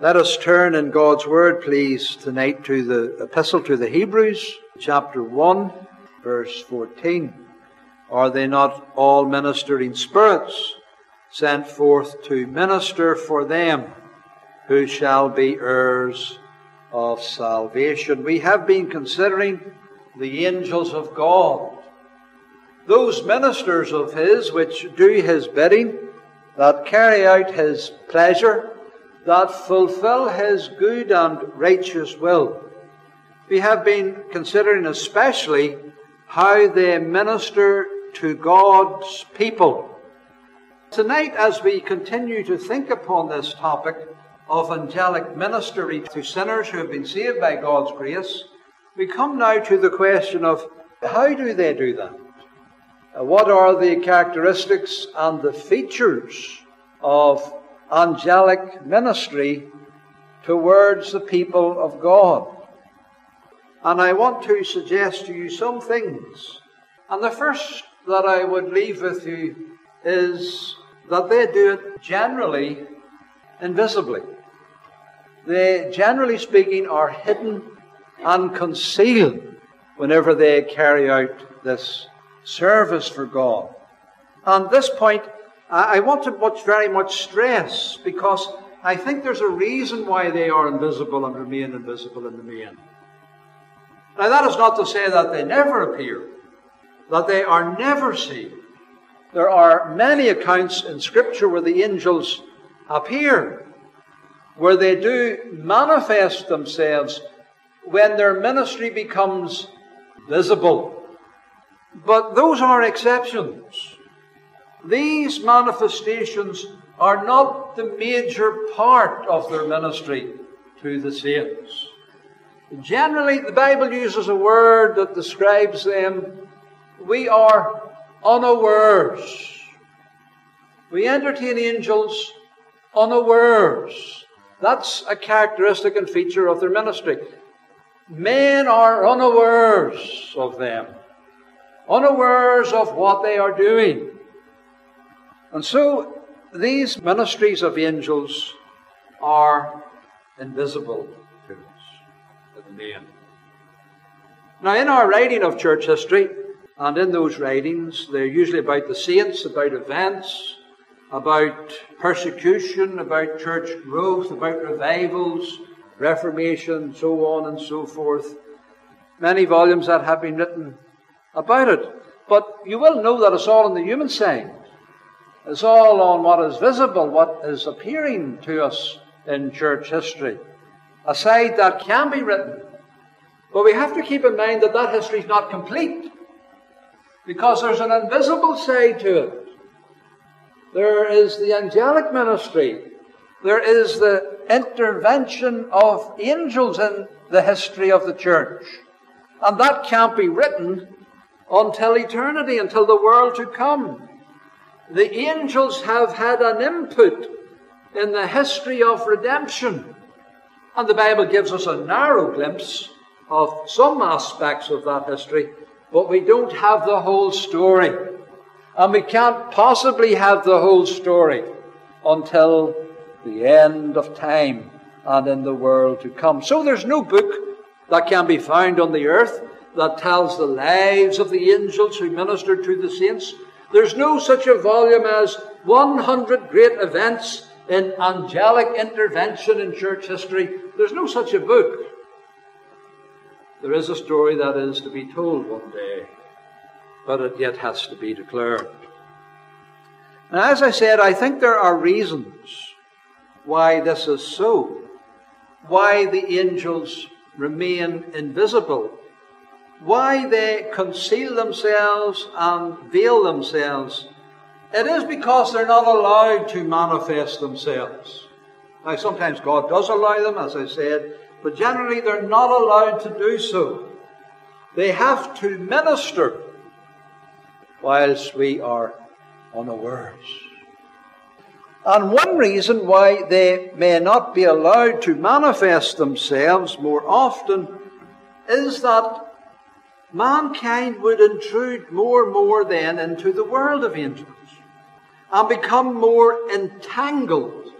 Let us turn in God's Word, please, tonight to the Epistle to the Hebrews, chapter 1, verse 14. Are they not all ministering spirits sent forth to minister for them who shall be heirs of salvation? We have been considering the angels of God, those ministers of His which do His bidding, that carry out His pleasure, that fulfill his good and righteous will. We have been considering especially how they minister to God's people. Tonight, as we continue to think upon this topic of angelic ministry to sinners who have been saved by God's grace, we come now to the question of how do they do that? What are the characteristics and the features of angelic ministry towards the people of God. And I want to suggest to you some things. And the first that I would leave with you is that they do it generally invisibly. They, generally speaking, are hidden and concealed whenever they carry out this service for God. And this point I want to much, very much stress because I think there's a reason why they are invisible and remain invisible in the main. Now, that is not to say that they never appear, that they are never seen. There are many accounts in Scripture where the angels appear, where they do manifest themselves when their ministry becomes visible. But those are exceptions. These manifestations are not the major part of their ministry to the saints. Generally, the Bible uses a word that describes them. We are unawares. We entertain angels unawares. That's a characteristic and feature of their ministry. Men are unawares of them, unawares of what they are doing. And so these ministries of angels are invisible to us at the main. Now, in our writing of church history, and in those writings, they're usually about the saints, about events, about persecution, about church growth, about revivals, reformation, so on and so forth. Many volumes that have been written about it. But you will know that it's all on the human side. It's all on what is visible, what is appearing to us in church history. A side that can be written. But we have to keep in mind that that history is not complete. Because there's an invisible side to it. There is the angelic ministry. There is the intervention of angels in the history of the church. And that can't be written until eternity, until the world to come the angels have had an input in the history of redemption. And the Bible gives us a narrow glimpse of some aspects of that history, but we don't have the whole story. And we can't possibly have the whole story until the end of time and in the world to come. So there's no book that can be found on the earth that tells the lives of the angels who ministered to the saints. There's no such a volume as 100 Great Events in Angelic Intervention in Church History. There's no such a book. There is a story that is to be told one day, but it yet has to be declared. And as I said, I think there are reasons why this is so, why the angels remain invisible why they conceal themselves and veil themselves, it is because they're not allowed to manifest themselves. Now, sometimes God does allow them, as I said, but generally they're not allowed to do so. They have to minister whilst we are unawares. And one reason why they may not be allowed to manifest themselves more often is that mankind would intrude more and more then into the world of angels and become more entangled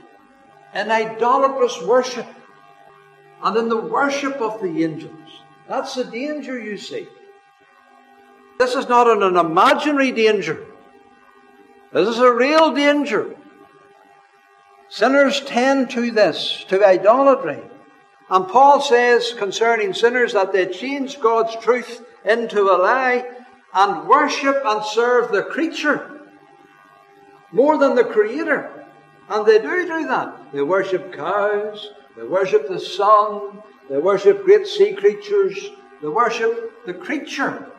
in idolatrous worship and in the worship of the angels. That's the danger you see. This is not an, imaginary danger. This is a real danger. Sinners tend to this, to idolatry. And Paul says concerning sinners that they change God's truth into a lie and worship and serve the creature more than the Creator. And they do do that. They worship cows, they worship the sun, they worship great sea creatures, they worship the creature.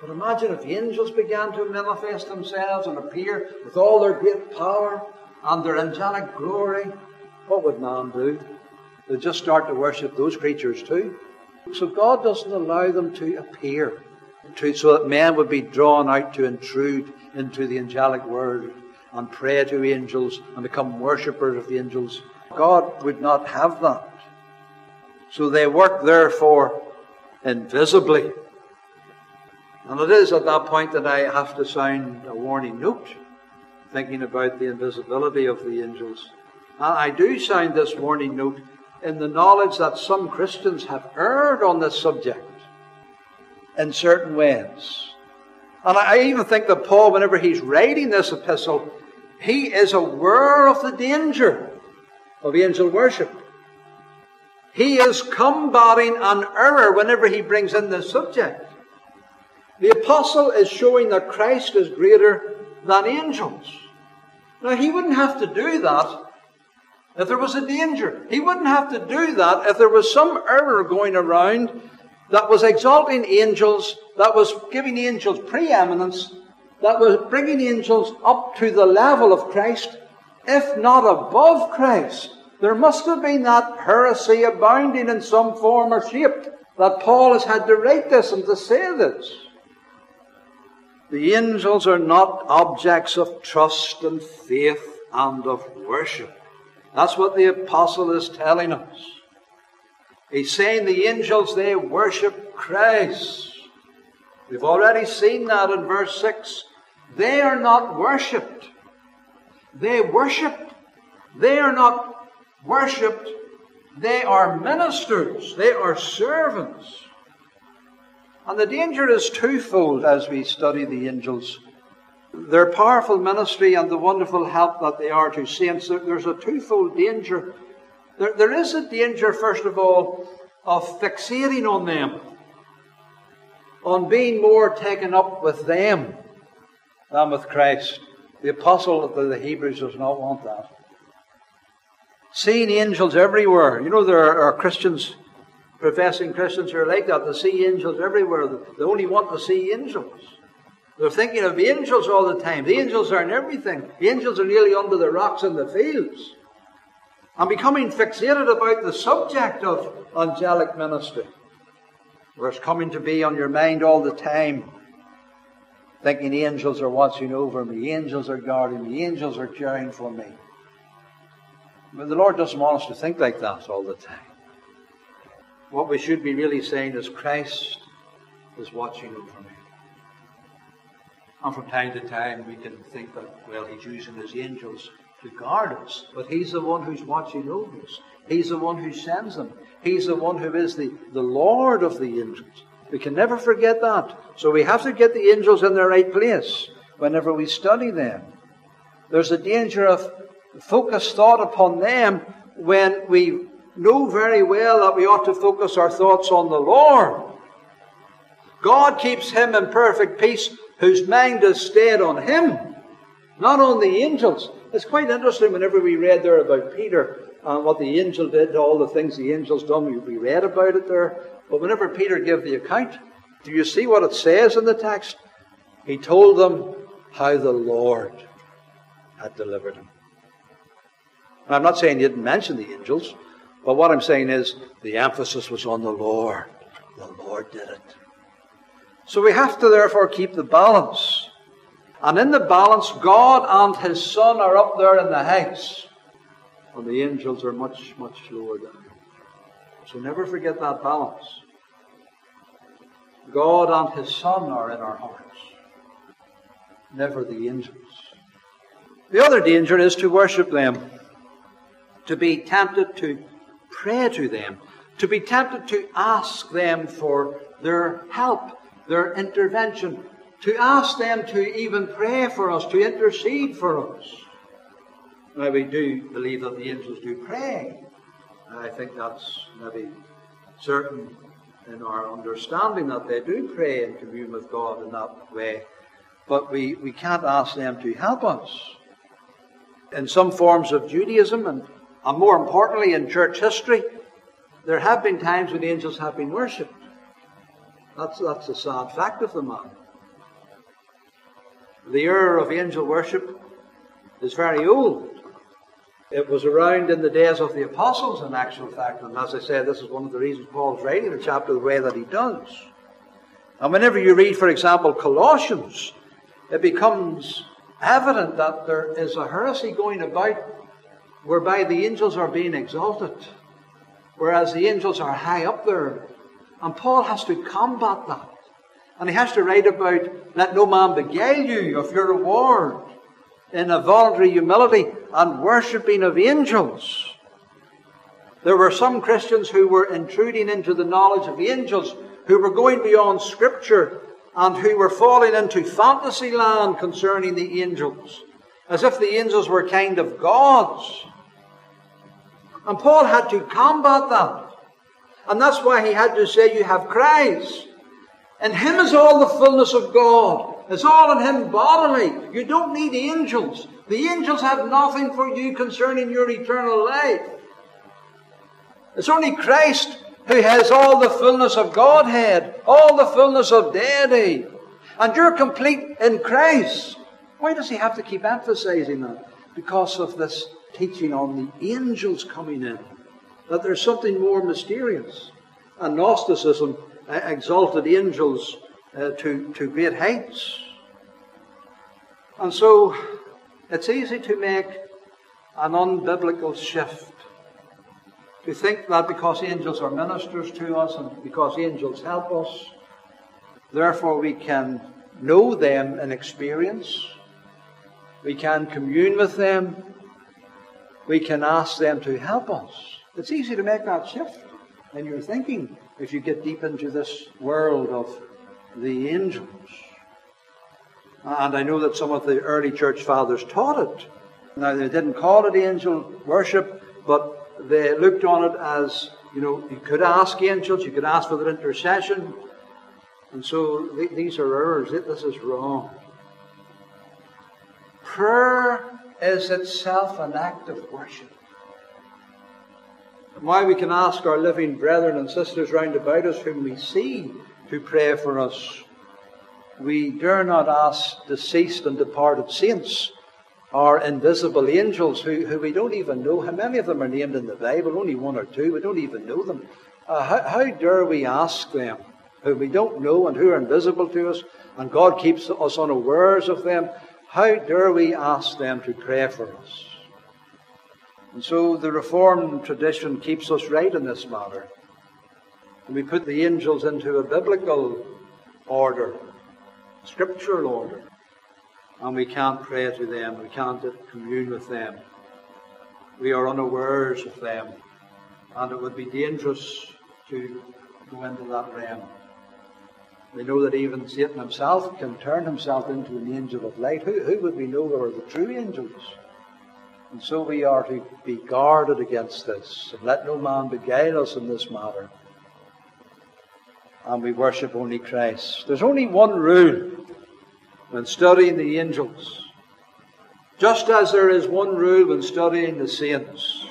But imagine if angels began to manifest themselves and appear with all their great power and their angelic glory. What would man do? They'd just start to worship those creatures too. So God doesn't allow them to appear to, so that men would be drawn out to intrude into the angelic world and pray to angels and become worshippers of the angels. God would not have that. So they work, therefore, invisibly. And it is at that point that I have to sound a warning note, thinking about the invisibility of the angels. And I do sound this warning note in the knowledge that some Christians have erred on this subject in certain ways. And I even think that Paul, whenever he's writing this epistle, he is aware of the danger of angel worship. He is combating an error whenever he brings in this subject. The apostle is showing that Christ is greater than angels. Now, he wouldn't have to do that if there was a danger. He wouldn't have to do that if there was some error going around that was exalting angels, that was giving angels preeminence, that was bringing angels up to the level of Christ, if not above Christ. There must have been that heresy abounding in some form or shape that Paul has had to write this and to say this. The angels are not objects of trust and faith and of worship. That's what the apostle is telling us. He's saying the angels, they worship Christ. We've already seen that in verse 6. They are not worshipped. They worship. They are not worshipped. They are ministers. They are servants. And the danger is twofold as we study the angels. Their powerful ministry and the wonderful help that they are to saints, there's a twofold danger there, there is a danger, first of all, of fixating on them, on being more taken up with them than with Christ. The apostle of the Hebrews does not want that. Seeing angels everywhere. You know, there are Christians, professing Christians who are like that. They see angels everywhere. They only want to see angels. They're thinking of angels all the time. The angels are in everything. The angels are nearly under the rocks in the fields and becoming fixated about the subject of angelic ministry, where it's coming to be on your mind all the time, thinking angels are watching over me, angels are guarding me, angels are caring for me. But the Lord doesn't want us to think like that all the time. What we should be really saying is Christ is watching over me. And from time to time we can think that, well, He's using His angels to guard us, but He's the one who's watching over us. He's the one who sends them. He's the one who is the, the Lord of the angels. We can never forget that. So we have to get the angels in their right place whenever we study them. There's a danger of focused thought upon them when we know very well that we ought to focus our thoughts on the Lord. God keeps him in perfect peace whose mind is stayed on him, not on the angels. It's quite interesting whenever we read there about Peter and what the angel did, all the things the angel's done, we read about it there. But whenever Peter gave the account, do you see what it says in the text? He told them how the Lord had delivered him. And I'm not saying he didn't mention the angels, but what I'm saying is the emphasis was on the Lord. The Lord did it. So we have to therefore keep the balance. And in the balance, God and His Son are up there in the heights, and the angels are much, much lower down. So never forget that balance. God and His Son are in our hearts, never the angels. The other danger is to worship them, to be tempted to pray to them, to be tempted to ask them for their help, their intervention, to ask them to even pray for us, to intercede for us. Now, we do believe that the angels do pray. I think that's maybe certain in our understanding that they do pray and commune with God in that way. But we, we can't ask them to help us. In some forms of Judaism, and, and more importantly in church history, there have been times when the angels have been worshipped. That's, that's a sad fact of the matter. The era of angel worship is very old. It was around in the days of the apostles, in actual fact, and as I say, this is one of the reasons Paul's writing the chapter the way that he does. And whenever you read, for example, Colossians, it becomes evident that there is a heresy going about whereby the angels are being exalted, whereas the angels are high up there. And Paul has to combat that. And he has to write about, let no man beguile you of your reward in a voluntary humility and worshipping of angels. There were some Christians who were intruding into the knowledge of angels, who were going beyond Scripture, and who were falling into fantasy land concerning the angels, as if the angels were kind of gods. And Paul had to combat that. And that's why he had to say, You have Christ. In him is all the fullness of God. It's all in him bodily. You don't need angels. The angels have nothing for you concerning your eternal life. It's only Christ who has all the fullness of Godhead, all the fullness of deity. And you're complete in Christ. Why does he have to keep emphasizing that? Because of this teaching on the angels coming in. That there's something more mysterious. And Gnosticism exalted angels uh, to, to great heights. And so it's easy to make an unbiblical shift. To think that because angels are ministers to us and because angels help us, therefore we can know them in experience, we can commune with them, we can ask them to help us. It's easy to make that shift in your thinking if you get deep into this world of the angels. And I know that some of the early church fathers taught it. Now, they didn't call it angel worship, but they looked on it as, you know, you could ask angels, you could ask for their intercession. And so th- these are errors. This is wrong. Prayer is itself an act of worship. Why we can ask our living brethren and sisters round about us whom we see to pray for us we dare not ask deceased and departed saints or invisible angels who, who we don't even know. How many of them are named in the Bible? Only one or two. We don't even know them. Uh, how, how dare we ask them who we don't know and who are invisible to us, and God keeps us unawares of them? How dare we ask them to pray for us? And so the Reformed tradition keeps us right in this matter. And we put the angels into a biblical order scriptural order. And we can't pray to them, we can't commune with them. We are unawares of them. And it would be dangerous to go into that realm. We know that even Satan himself can turn himself into an angel of light. Who, who would we know are the true angels? And so we are to be guarded against this. And let no man beguile us in this matter and we worship only Christ. There's only one rule when studying the angels, just as there is one rule when studying the saints.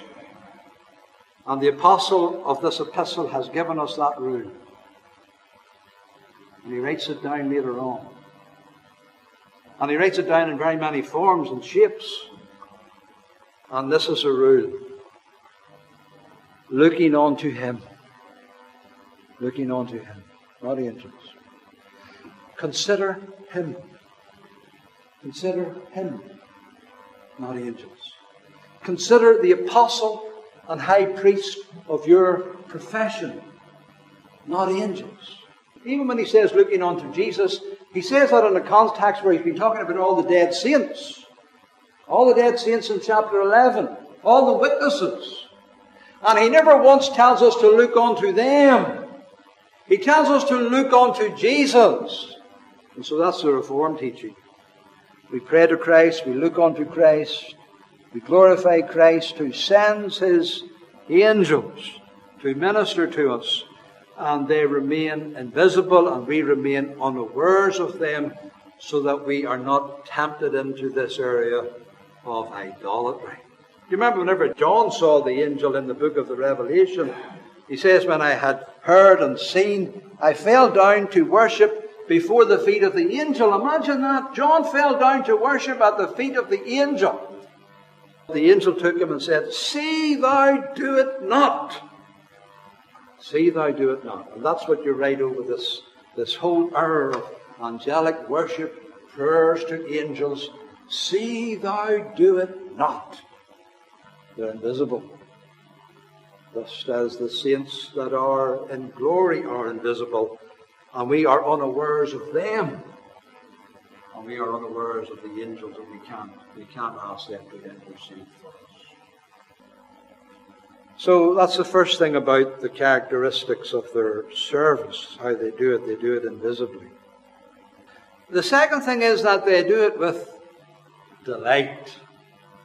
And the apostle of this epistle has given us that rule. And he writes it down later on. And he writes it down in very many forms and shapes. And this is a rule looking unto him. Looking unto him not angels. Consider him. Consider him, not angels. Consider the apostle and high priest of your profession, not angels. Even when he says looking unto Jesus, he says that in a context where he's been talking about all the dead saints. All the dead saints in chapter 11. all the witnesses. And he never once tells us to look unto them. He tells us to look unto Jesus. And so that's the Reformed teaching. We pray to Christ, we look unto Christ, we glorify Christ who sends his angels to minister to us, and they remain invisible and we remain unawares of them so that we are not tempted into this area of idolatry. You remember whenever John saw the angel in the book of the Revelation, he says, When I had heard and seen, I fell down to worship before the feet of the angel. Imagine that. John fell down to worship at the feet of the angel. The angel took him and said, See thou do it not. See thou do it not. And that's what you write over this, this whole hour of angelic worship, prayers to angels. See thou do it not. They're invisible. Just as the saints that are in glory are invisible, and we are unawares of them. And we are unawares of the angels, and we can't, we can't ask them to intercede for us. So that's the first thing about the characteristics of their service, how they do it. They do it invisibly. The second thing is that they do it with delight.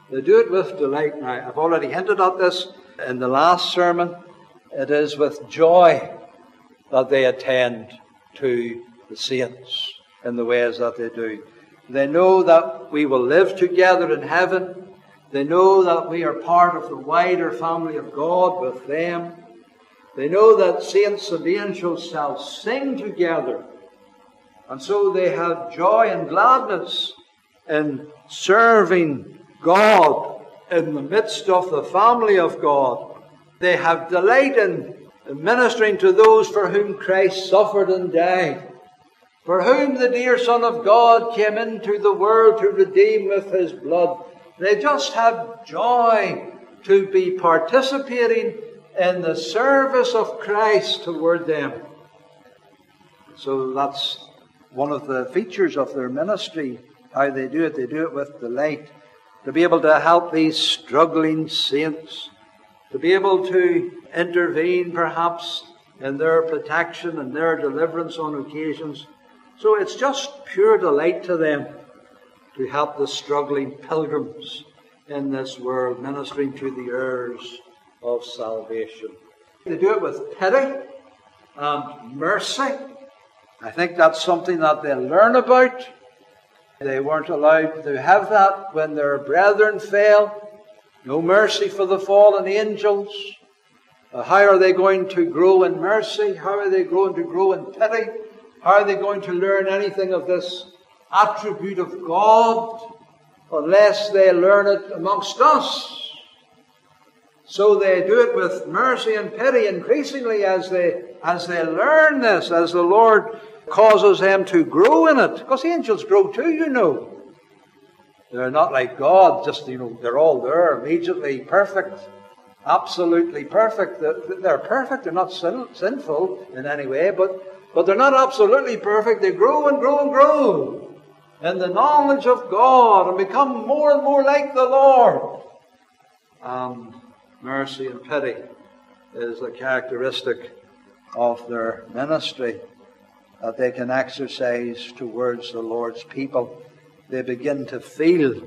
They do it with delight. Now, I've already hinted at this in the last sermon. It is with joy that they attend to the saints in the ways that they do. They know that we will live together in heaven. They know that we are part of the wider family of God with them. They know that saints and angels shall sing together. And so they have joy and gladness in serving God in the midst of the family of God. They have delight in ministering to those for whom Christ suffered and died, for whom the dear Son of God came into the world to redeem with his blood. They just have joy to be participating in the service of Christ toward them. So that's one of the features of their ministry, how they do it. They do it with delight to be able to help these struggling saints, to be able to intervene perhaps in their protection and their deliverance on occasions. So it's just pure delight to them to help the struggling pilgrims in this world, ministering to the heirs of salvation. They do it with pity and mercy. I think that's something that they learn about they weren't allowed to have that when their brethren fell. No mercy for the fallen angels. Uh, how are they going to grow in mercy? How are they going to grow in pity? How are they going to learn anything of this attribute of God unless they learn it amongst us? So they do it with mercy and pity increasingly as they, as they learn this, as the Lord causes them to grow in it. Because angels grow too, you know. They're not like God, just, you know, they're all there, immediately perfect, absolutely perfect. They're perfect, they're not sin, sinful in any way, but, but they're not absolutely perfect. They grow and grow and grow in the knowledge of God and become more and more like the Lord. And mercy and pity is a characteristic of their ministry that they can exercise towards the Lord's people. They begin to feel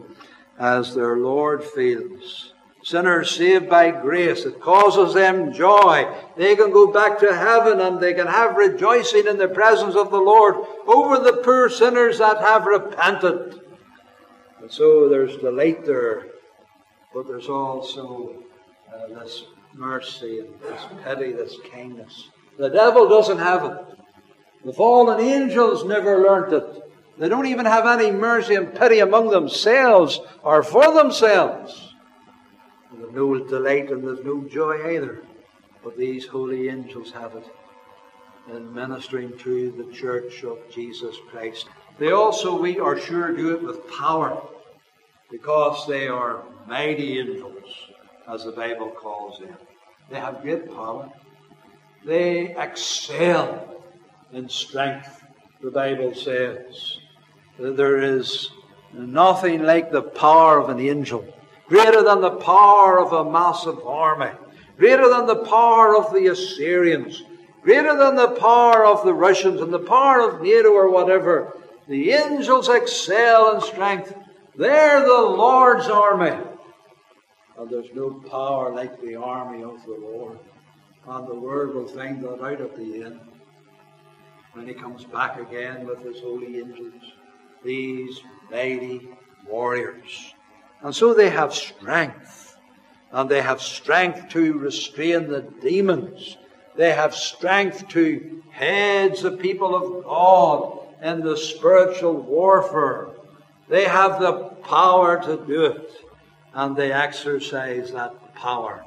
as their Lord feels. Sinners saved by grace, it causes them joy. They can go back to heaven and they can have rejoicing in the presence of the Lord over the poor sinners that have repented. And so there's delight there, but there's also uh, this mercy and this pity, this kindness. The devil doesn't have it. The fallen angels never learnt it. They don't even have any mercy and pity among themselves or for themselves. And there's no delight and there's no joy either. But these holy angels have it in ministering to the church of Jesus Christ. They also, we are sure, do it with power because they are mighty angels, as the Bible calls them. They have great power. They excel in strength, the Bible says. There is nothing like the power of an angel greater than the power of a massive army, greater than the power of the Assyrians, greater than the power of the Russians and the power of NATO or whatever. The angels excel in strength. They're the Lord's army. And there's no power like the army of the Lord. And the Word will find that out at the end. When He comes back again with His holy angels. These mighty warriors. And so they have strength. And they have strength to restrain the demons. They have strength to head the people of God in the spiritual warfare. They have the power to do it. And they exercise that power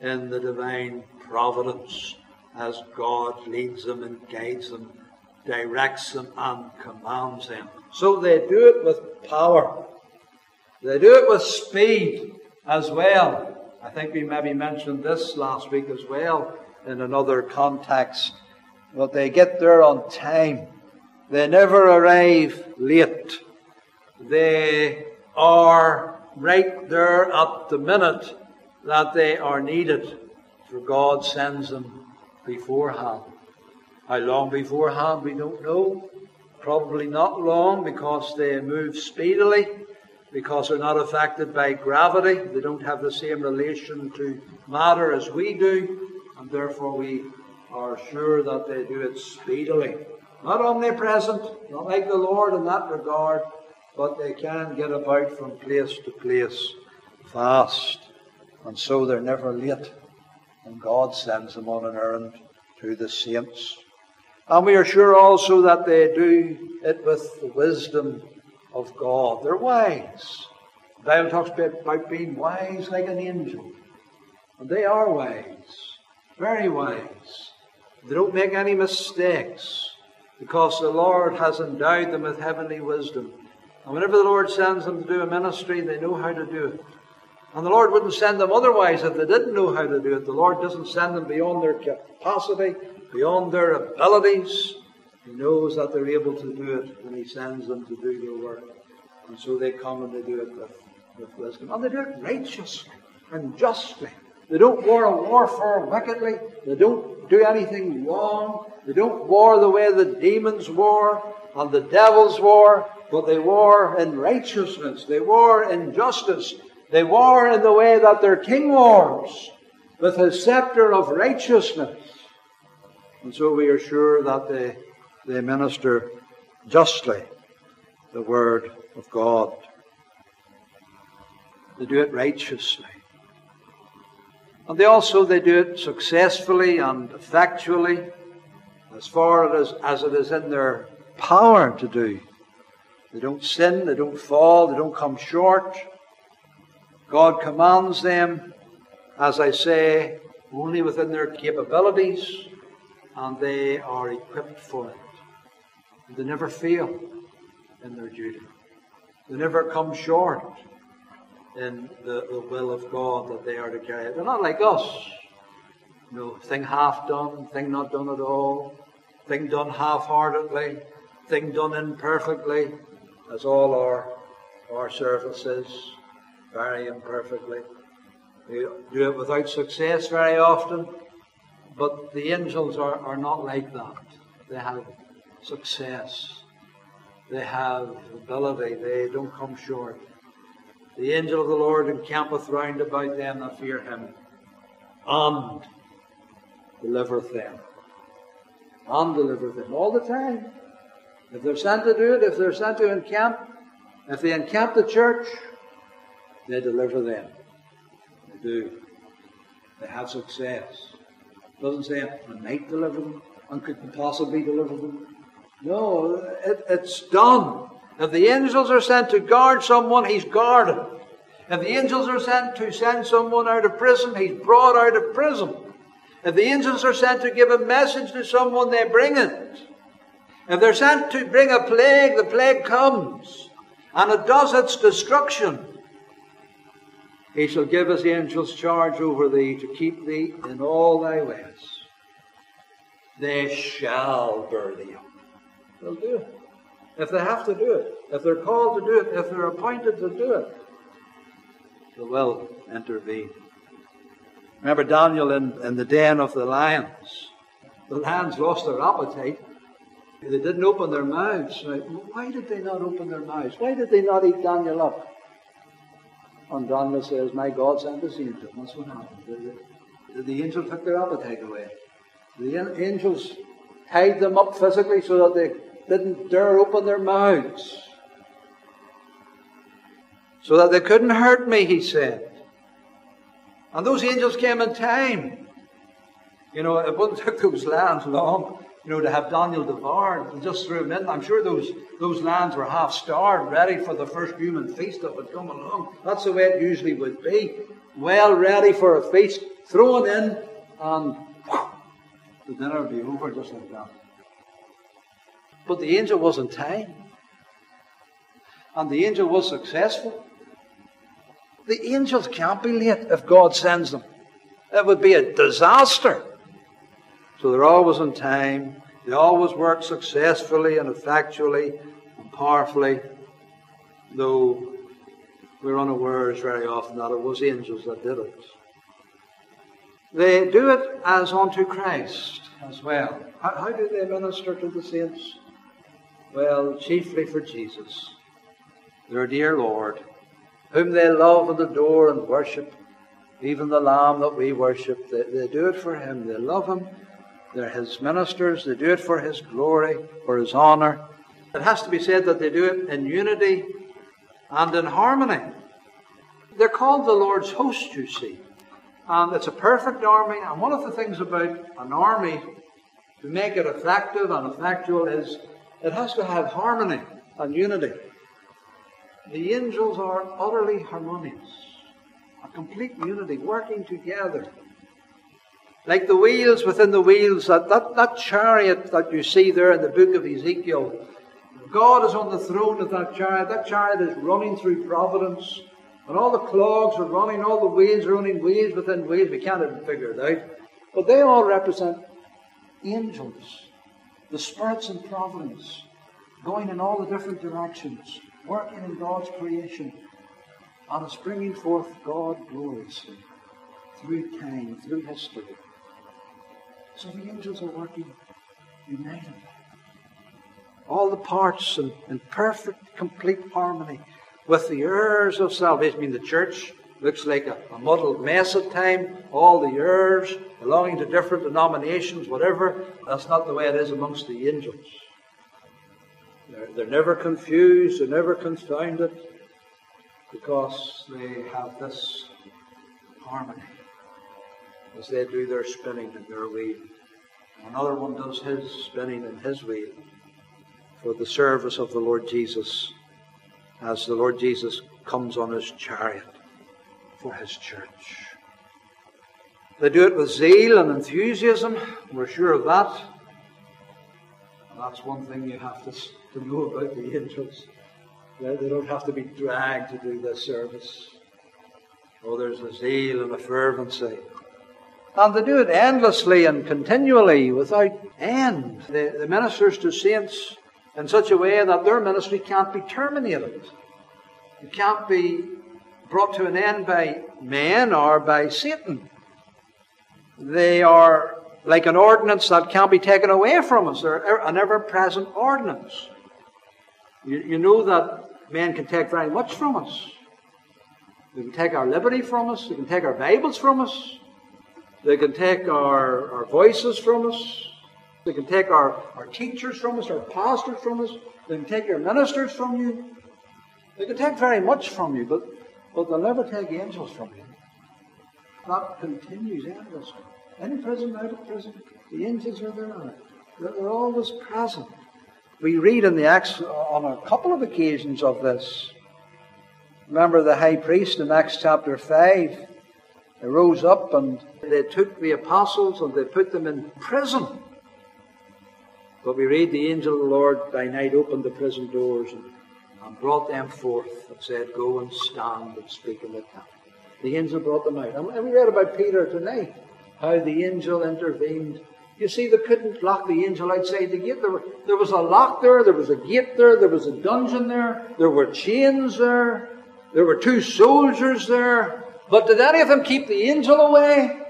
in the divine providence as God leads them and guides them, directs them, and commands them. So they do it with power. They do it with speed as well. I think we maybe mentioned this last week as well in another context. But they get there on time. They never arrive late. They are right there at the minute that they are needed. For God sends them beforehand. How long beforehand we don't know. Probably not long because they move speedily, because they're not affected by gravity. They don't have the same relation to matter as we do, and therefore we are sure that they do it speedily. Not omnipresent, not like the Lord in that regard, but they can get about from place to place fast. And so they're never late. And God sends them on an errand to the saints. And we are sure also that they do it with the wisdom of God. They're wise. The Bible talks about being wise like an angel. And they are wise. Very wise. They don't make any mistakes because the Lord has endowed them with heavenly wisdom. And whenever the Lord sends them to do a ministry, they know how to do it. And the Lord wouldn't send them otherwise if they didn't know how to do it. The Lord doesn't send them beyond their capacity, beyond their abilities. He knows that they're able to do it and He sends them to do their work. And so they come and they do it with, with wisdom. And they do it righteously and justly. They don't war a warfare wickedly. They don't do anything wrong. They don't war the way the demons war and the devils war, but they war in righteousness. They war in justice. They war in the way that their king wars, with his scepter of righteousness. And so we are sure that they, they minister justly the word of God. They do it righteously. And they also they do it successfully and effectually as far as, as it is in their power to do. They don't sin, they don't fall, they don't come short. God commands them, as I say, only within their capabilities, and they are equipped for it. They never fail in their duty. They never come short in the, the will of God that they are to carry out. They're not like us. You know, thing half done, thing not done at all, thing done half heartedly, thing done imperfectly, as all our, our services, very imperfectly. We do it without success very often, but the angels are, are not like that. They have success, they have ability, they don't come short. The angel of the Lord encampeth round about them that fear him, and delivereth them. And delivereth them all the time. If they're sent to do it, if they're sent to encamp, if they encamp the church, they deliver them. They do. They have success. Doesn't say I might deliver them, and could possibly deliver them. No, it, it's done. If the angels are sent to guard someone, he's guarded. If the angels are sent to send someone out of prison, he's brought out of prison. If the angels are sent to give a message to someone, they bring it. If they're sent to bring a plague, the plague comes. And it does its destruction. He shall give his angels charge over thee to keep thee in all thy ways. They shall bear thee up. They'll do it if they have to do it, if they're called to do it, if they're appointed to do it. that will intervene. Remember Daniel in, in the den of the lions. The lions lost their appetite. They didn't open their mouths. why did they not open their mouths? Why did they not eat Daniel up? And Daniel says, My God sent his angel. That's what happened. The, the angel took their appetite away. The angels tied them up physically so that they didn't dare open their mouths. So that they couldn't hurt me, he said. And those angels came in time. You know, it wouldn't take those lands long, you know, to have Daniel devoured and just threw him in. I'm sure those, those lands were half starved, ready for the first human feast that would come along. That's the way it usually would be. Well ready for a feast, thrown in, and the dinner would be over just like that. But the angel was in time. And the angel was successful. The angels can't be late if God sends them. It would be a disaster. So they're always on time. They always work successfully and effectually and powerfully, though we're unawares very often that it was angels that did it. They do it as unto Christ as well. How, how do they minister to the saints? Well, chiefly for Jesus, their dear Lord, whom they love and adore and worship, even the Lamb that we worship. They, they do it for Him. They love Him. They're His ministers. They do it for His glory, for His honor. It has to be said that they do it in unity and in harmony. They're called the Lord's host, you see. And it's a perfect army. And one of the things about an army to make it effective and effectual is it has to have harmony and unity. The angels are utterly harmonious, a complete unity, working together. Like the wheels within the wheels, that, that, that chariot that you see there in the book of Ezekiel, God is on the throne of that chariot. That chariot is running through providence. And all the clogs are running, all the wheels are running, wheels within wheels. We can't even figure it out. But they all represent angels, the spirits in providence, going in all the different directions working in God's creation, and it's bringing forth God gloriously through time, through history. So the angels are working united. All the parts in, in perfect, complete harmony with the heirs of salvation. I mean, the church looks like a, a muddled mess at times. All the heirs belonging to different denominations, whatever. That's not the way it is amongst the angels. They're, they're never confused, they're never confounded, because they have this harmony as they do their spinning and their wheel. Another one does his spinning and his wheel for the service of the Lord Jesus as the Lord Jesus comes on his chariot for his church. They do it with zeal and enthusiasm, we're sure of that. That's one thing you have to, to know about the angels. They, they don't have to be dragged to do this service. Oh, there's a zeal and a fervency. And they do it endlessly and continually without end. The, the ministers to saints in such a way that their ministry can't be terminated. It can't be brought to an end by man or by Satan. They are like an ordinance that can't be taken away from us. They're an ever present ordinance. You, you know that men can take very much from us. They can take our liberty from us. They can take our Bibles from us. They can take our, our voices from us. They can take our, our teachers from us, our pastors from us. They can take your ministers from you. They can take very much from you, but, but they'll never take angels from you. That continues endlessly. In prison, out of prison, the angels are there. They're always present. We read in the Acts uh, on a couple of occasions of this. Remember the high priest in Acts chapter 5? They rose up and they took the apostles and they put them in prison. But we read the angel of the Lord by night opened the prison doors and, and brought them forth and said, Go and stand and speak in the town. The angel brought them out. And we read about Peter tonight how the angel intervened. You see, they couldn't lock the angel outside the gate. There, were, there was a lock there, there was a gate there, there was a dungeon there, there were chains there. There were two soldiers there. But did any of them keep the angel away?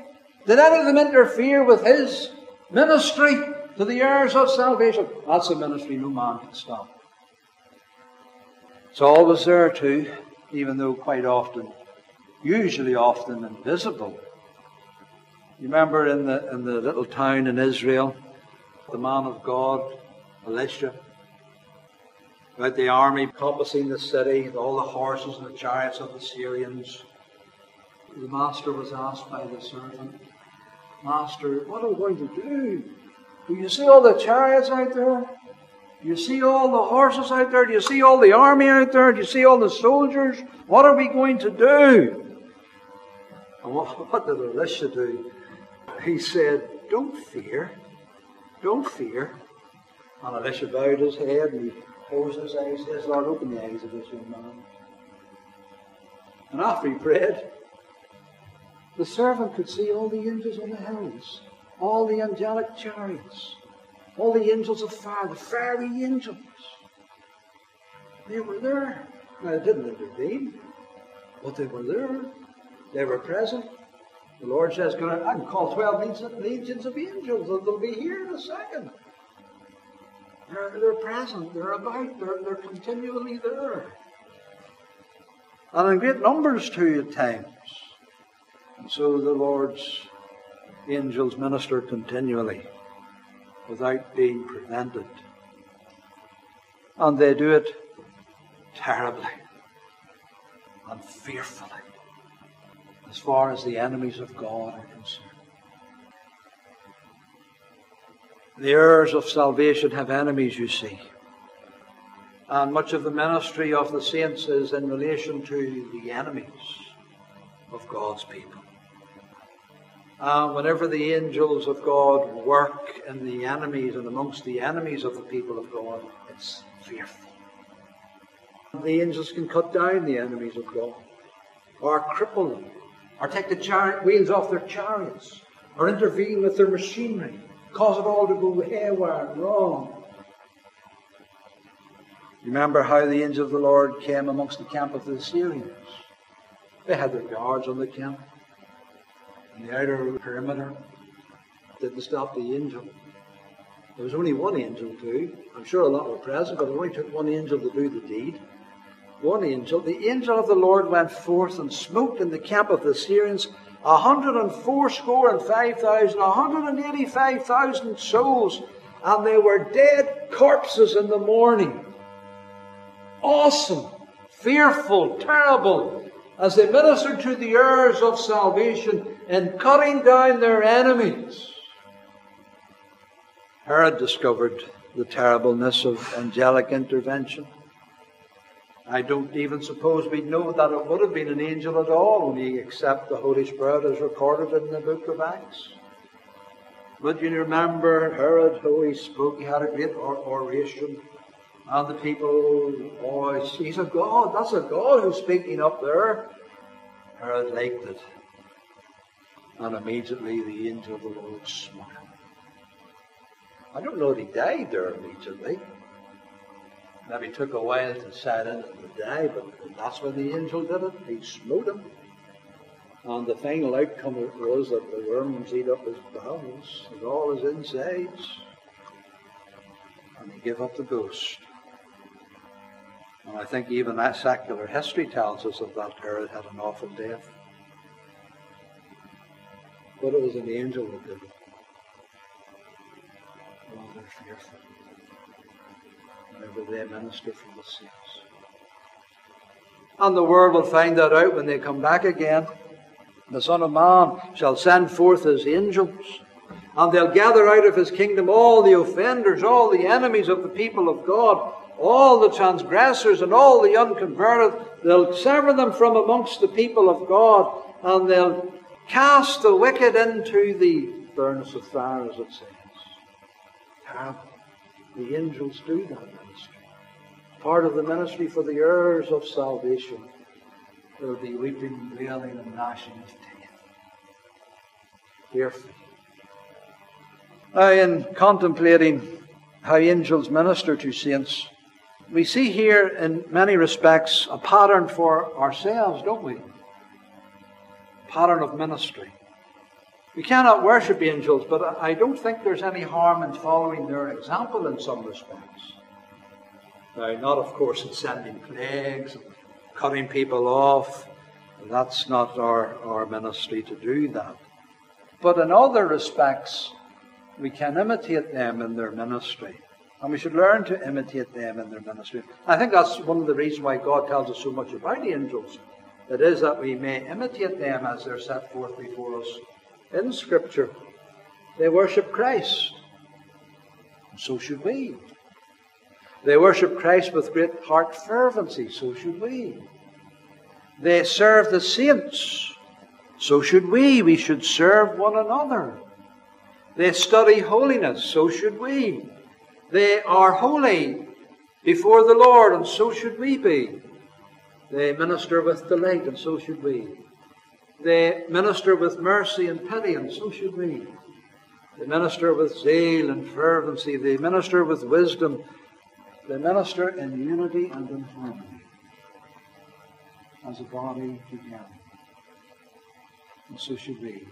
Did any of them interfere with his ministry to the heirs of salvation? That's a ministry no man can stop. It's always there too, even though quite often, usually often invisible. You remember in the, in the little town in Israel, the man of God, Elisha, about the army compassing the city, all the horses and the chariots of the Syrians. The master was asked by the servant, Master, what are we going to do? Do you see all the chariots out there? Do you see all the horses out there? Do you see all the army out there? Do you see all the soldiers? What are we going to do? And what, what did Elisha do? He said, Don't fear. Don't fear. And Elisha bowed his head and he closed his eyes. Says, Lord, open the eyes of this young man. And after he prayed, the servant could see all the angels on the hills, all the angelic chariots, all the angels of fire, the fiery angels. They were there. Now, they didn't intervene, but they were there. They were present. The Lord says, I can call 12 legions of angels. They'll be here in a second. They're, they're present. They're about. They're, they're continually there. And in great numbers too at times. So the Lord's angels minister continually without being prevented. And they do it terribly and fearfully as far as the enemies of God are concerned. The heirs of salvation have enemies, you see. And much of the ministry of the saints is in relation to the enemies of God's people. And whenever the angels of God work in the enemies and amongst the enemies of the people of God, it's fearful. The angels can cut down the enemies of God, or cripple them, or take the chariot wheels off their chariots, or intervene with their machinery cause it all to go haywire and wrong. Remember how the angel of the Lord came amongst the camp of the Assyrians. They had their guards on the camp. The outer perimeter didn't stop the angel. There was only one angel too. I'm sure a lot were present, but it only took one angel to do the deed. One angel. The angel of the Lord went forth and smote in the camp of the Syrians a hundred and fourscore and five thousand, a hundred and eighty-five thousand souls, and they were dead corpses in the morning. Awesome, fearful, terrible, as they ministered to the heirs of salvation in cutting down their enemies. Herod discovered the terribleness of angelic intervention. I don't even suppose we know that it would have been an angel at all, only except the Holy Spirit as recorded in the book of Acts. But you remember Herod, how he spoke, he had a great oration, and the people, oh, he's a God, that's a God who's speaking up there. Herod liked it. And immediately the angel of the Lord smiled. I don't know if he died there immediately. Maybe took a while to set in and die, but that's when the angel did it. He smote him. And the final outcome was that the worms eat up his bowels and all his insides. And he gave up the ghost. And I think even that secular history tells us that that Herod had an awful death. But it was an angel that did it. Oh, Rather fearful whenever they minister for the saints. And the world will find that out when they come back again. The Son of Man shall send forth his angels, and they'll gather out of his kingdom all the offenders, all the enemies of the people of God, all the transgressors, and all the unconverted. They'll sever them from amongst the people of God, and they'll cast the wicked into the furnace of fire, as it says. Terrible. The angels do that ministry. Part of the ministry for the heirs of salvation. There will be weeping, wailing, and gnashing of teeth. Fearful. Now, in contemplating how angels minister to saints, we see here, in many respects, a pattern for ourselves, don't we? Pattern of ministry. We cannot worship angels, but I don't think there's any harm in following their example in some respects. Now, not, of course, in sending plagues and cutting people off. That's not our, our ministry to do that. But in other respects, we can imitate them in their ministry. And we should learn to imitate them in their ministry. I think that's one of the reasons why God tells us so much about the angels. It is that we may imitate them as they're set forth before us in Scripture. They worship Christ. And so should we. They worship Christ with great heart fervency. So should we. They serve the saints. So should we. We should serve one another. They study holiness. So should we. They are holy before the Lord, and so should we be. They minister with delight, and so should we. They minister with mercy and pity, and so should we. They minister with zeal and fervency. They minister with wisdom. They minister in unity and in harmony as a body together. And so should we.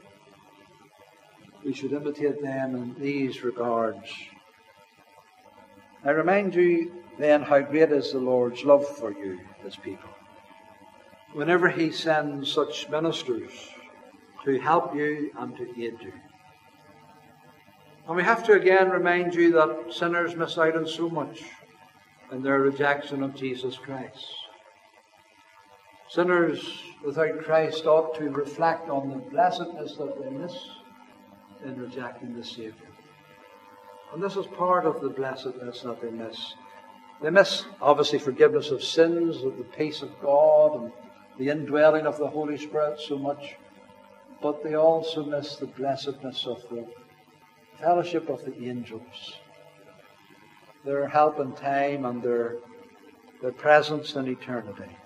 We should imitate them in these regards. I remind you then how great is the Lord's love for you, his people. Whenever he sends such ministers to help you and to aid you. And we have to again remind you that sinners miss out on so much in their rejection of Jesus Christ. Sinners without Christ ought to reflect on the blessedness that they miss in rejecting the Saviour. And this is part of the blessedness that they miss. They miss, obviously, forgiveness of sins, of the peace of God, and the indwelling of the Holy Spirit so much. But they also miss the blessedness of the fellowship of the angels, their help in time and their, their presence in eternity.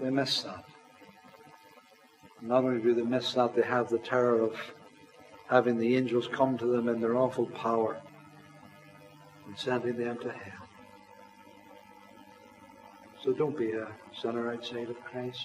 They miss that. Not only do they miss that, they have the terror of having the angels come to them in their awful power and sending them to hell. So don't be a sinner outside of Christ.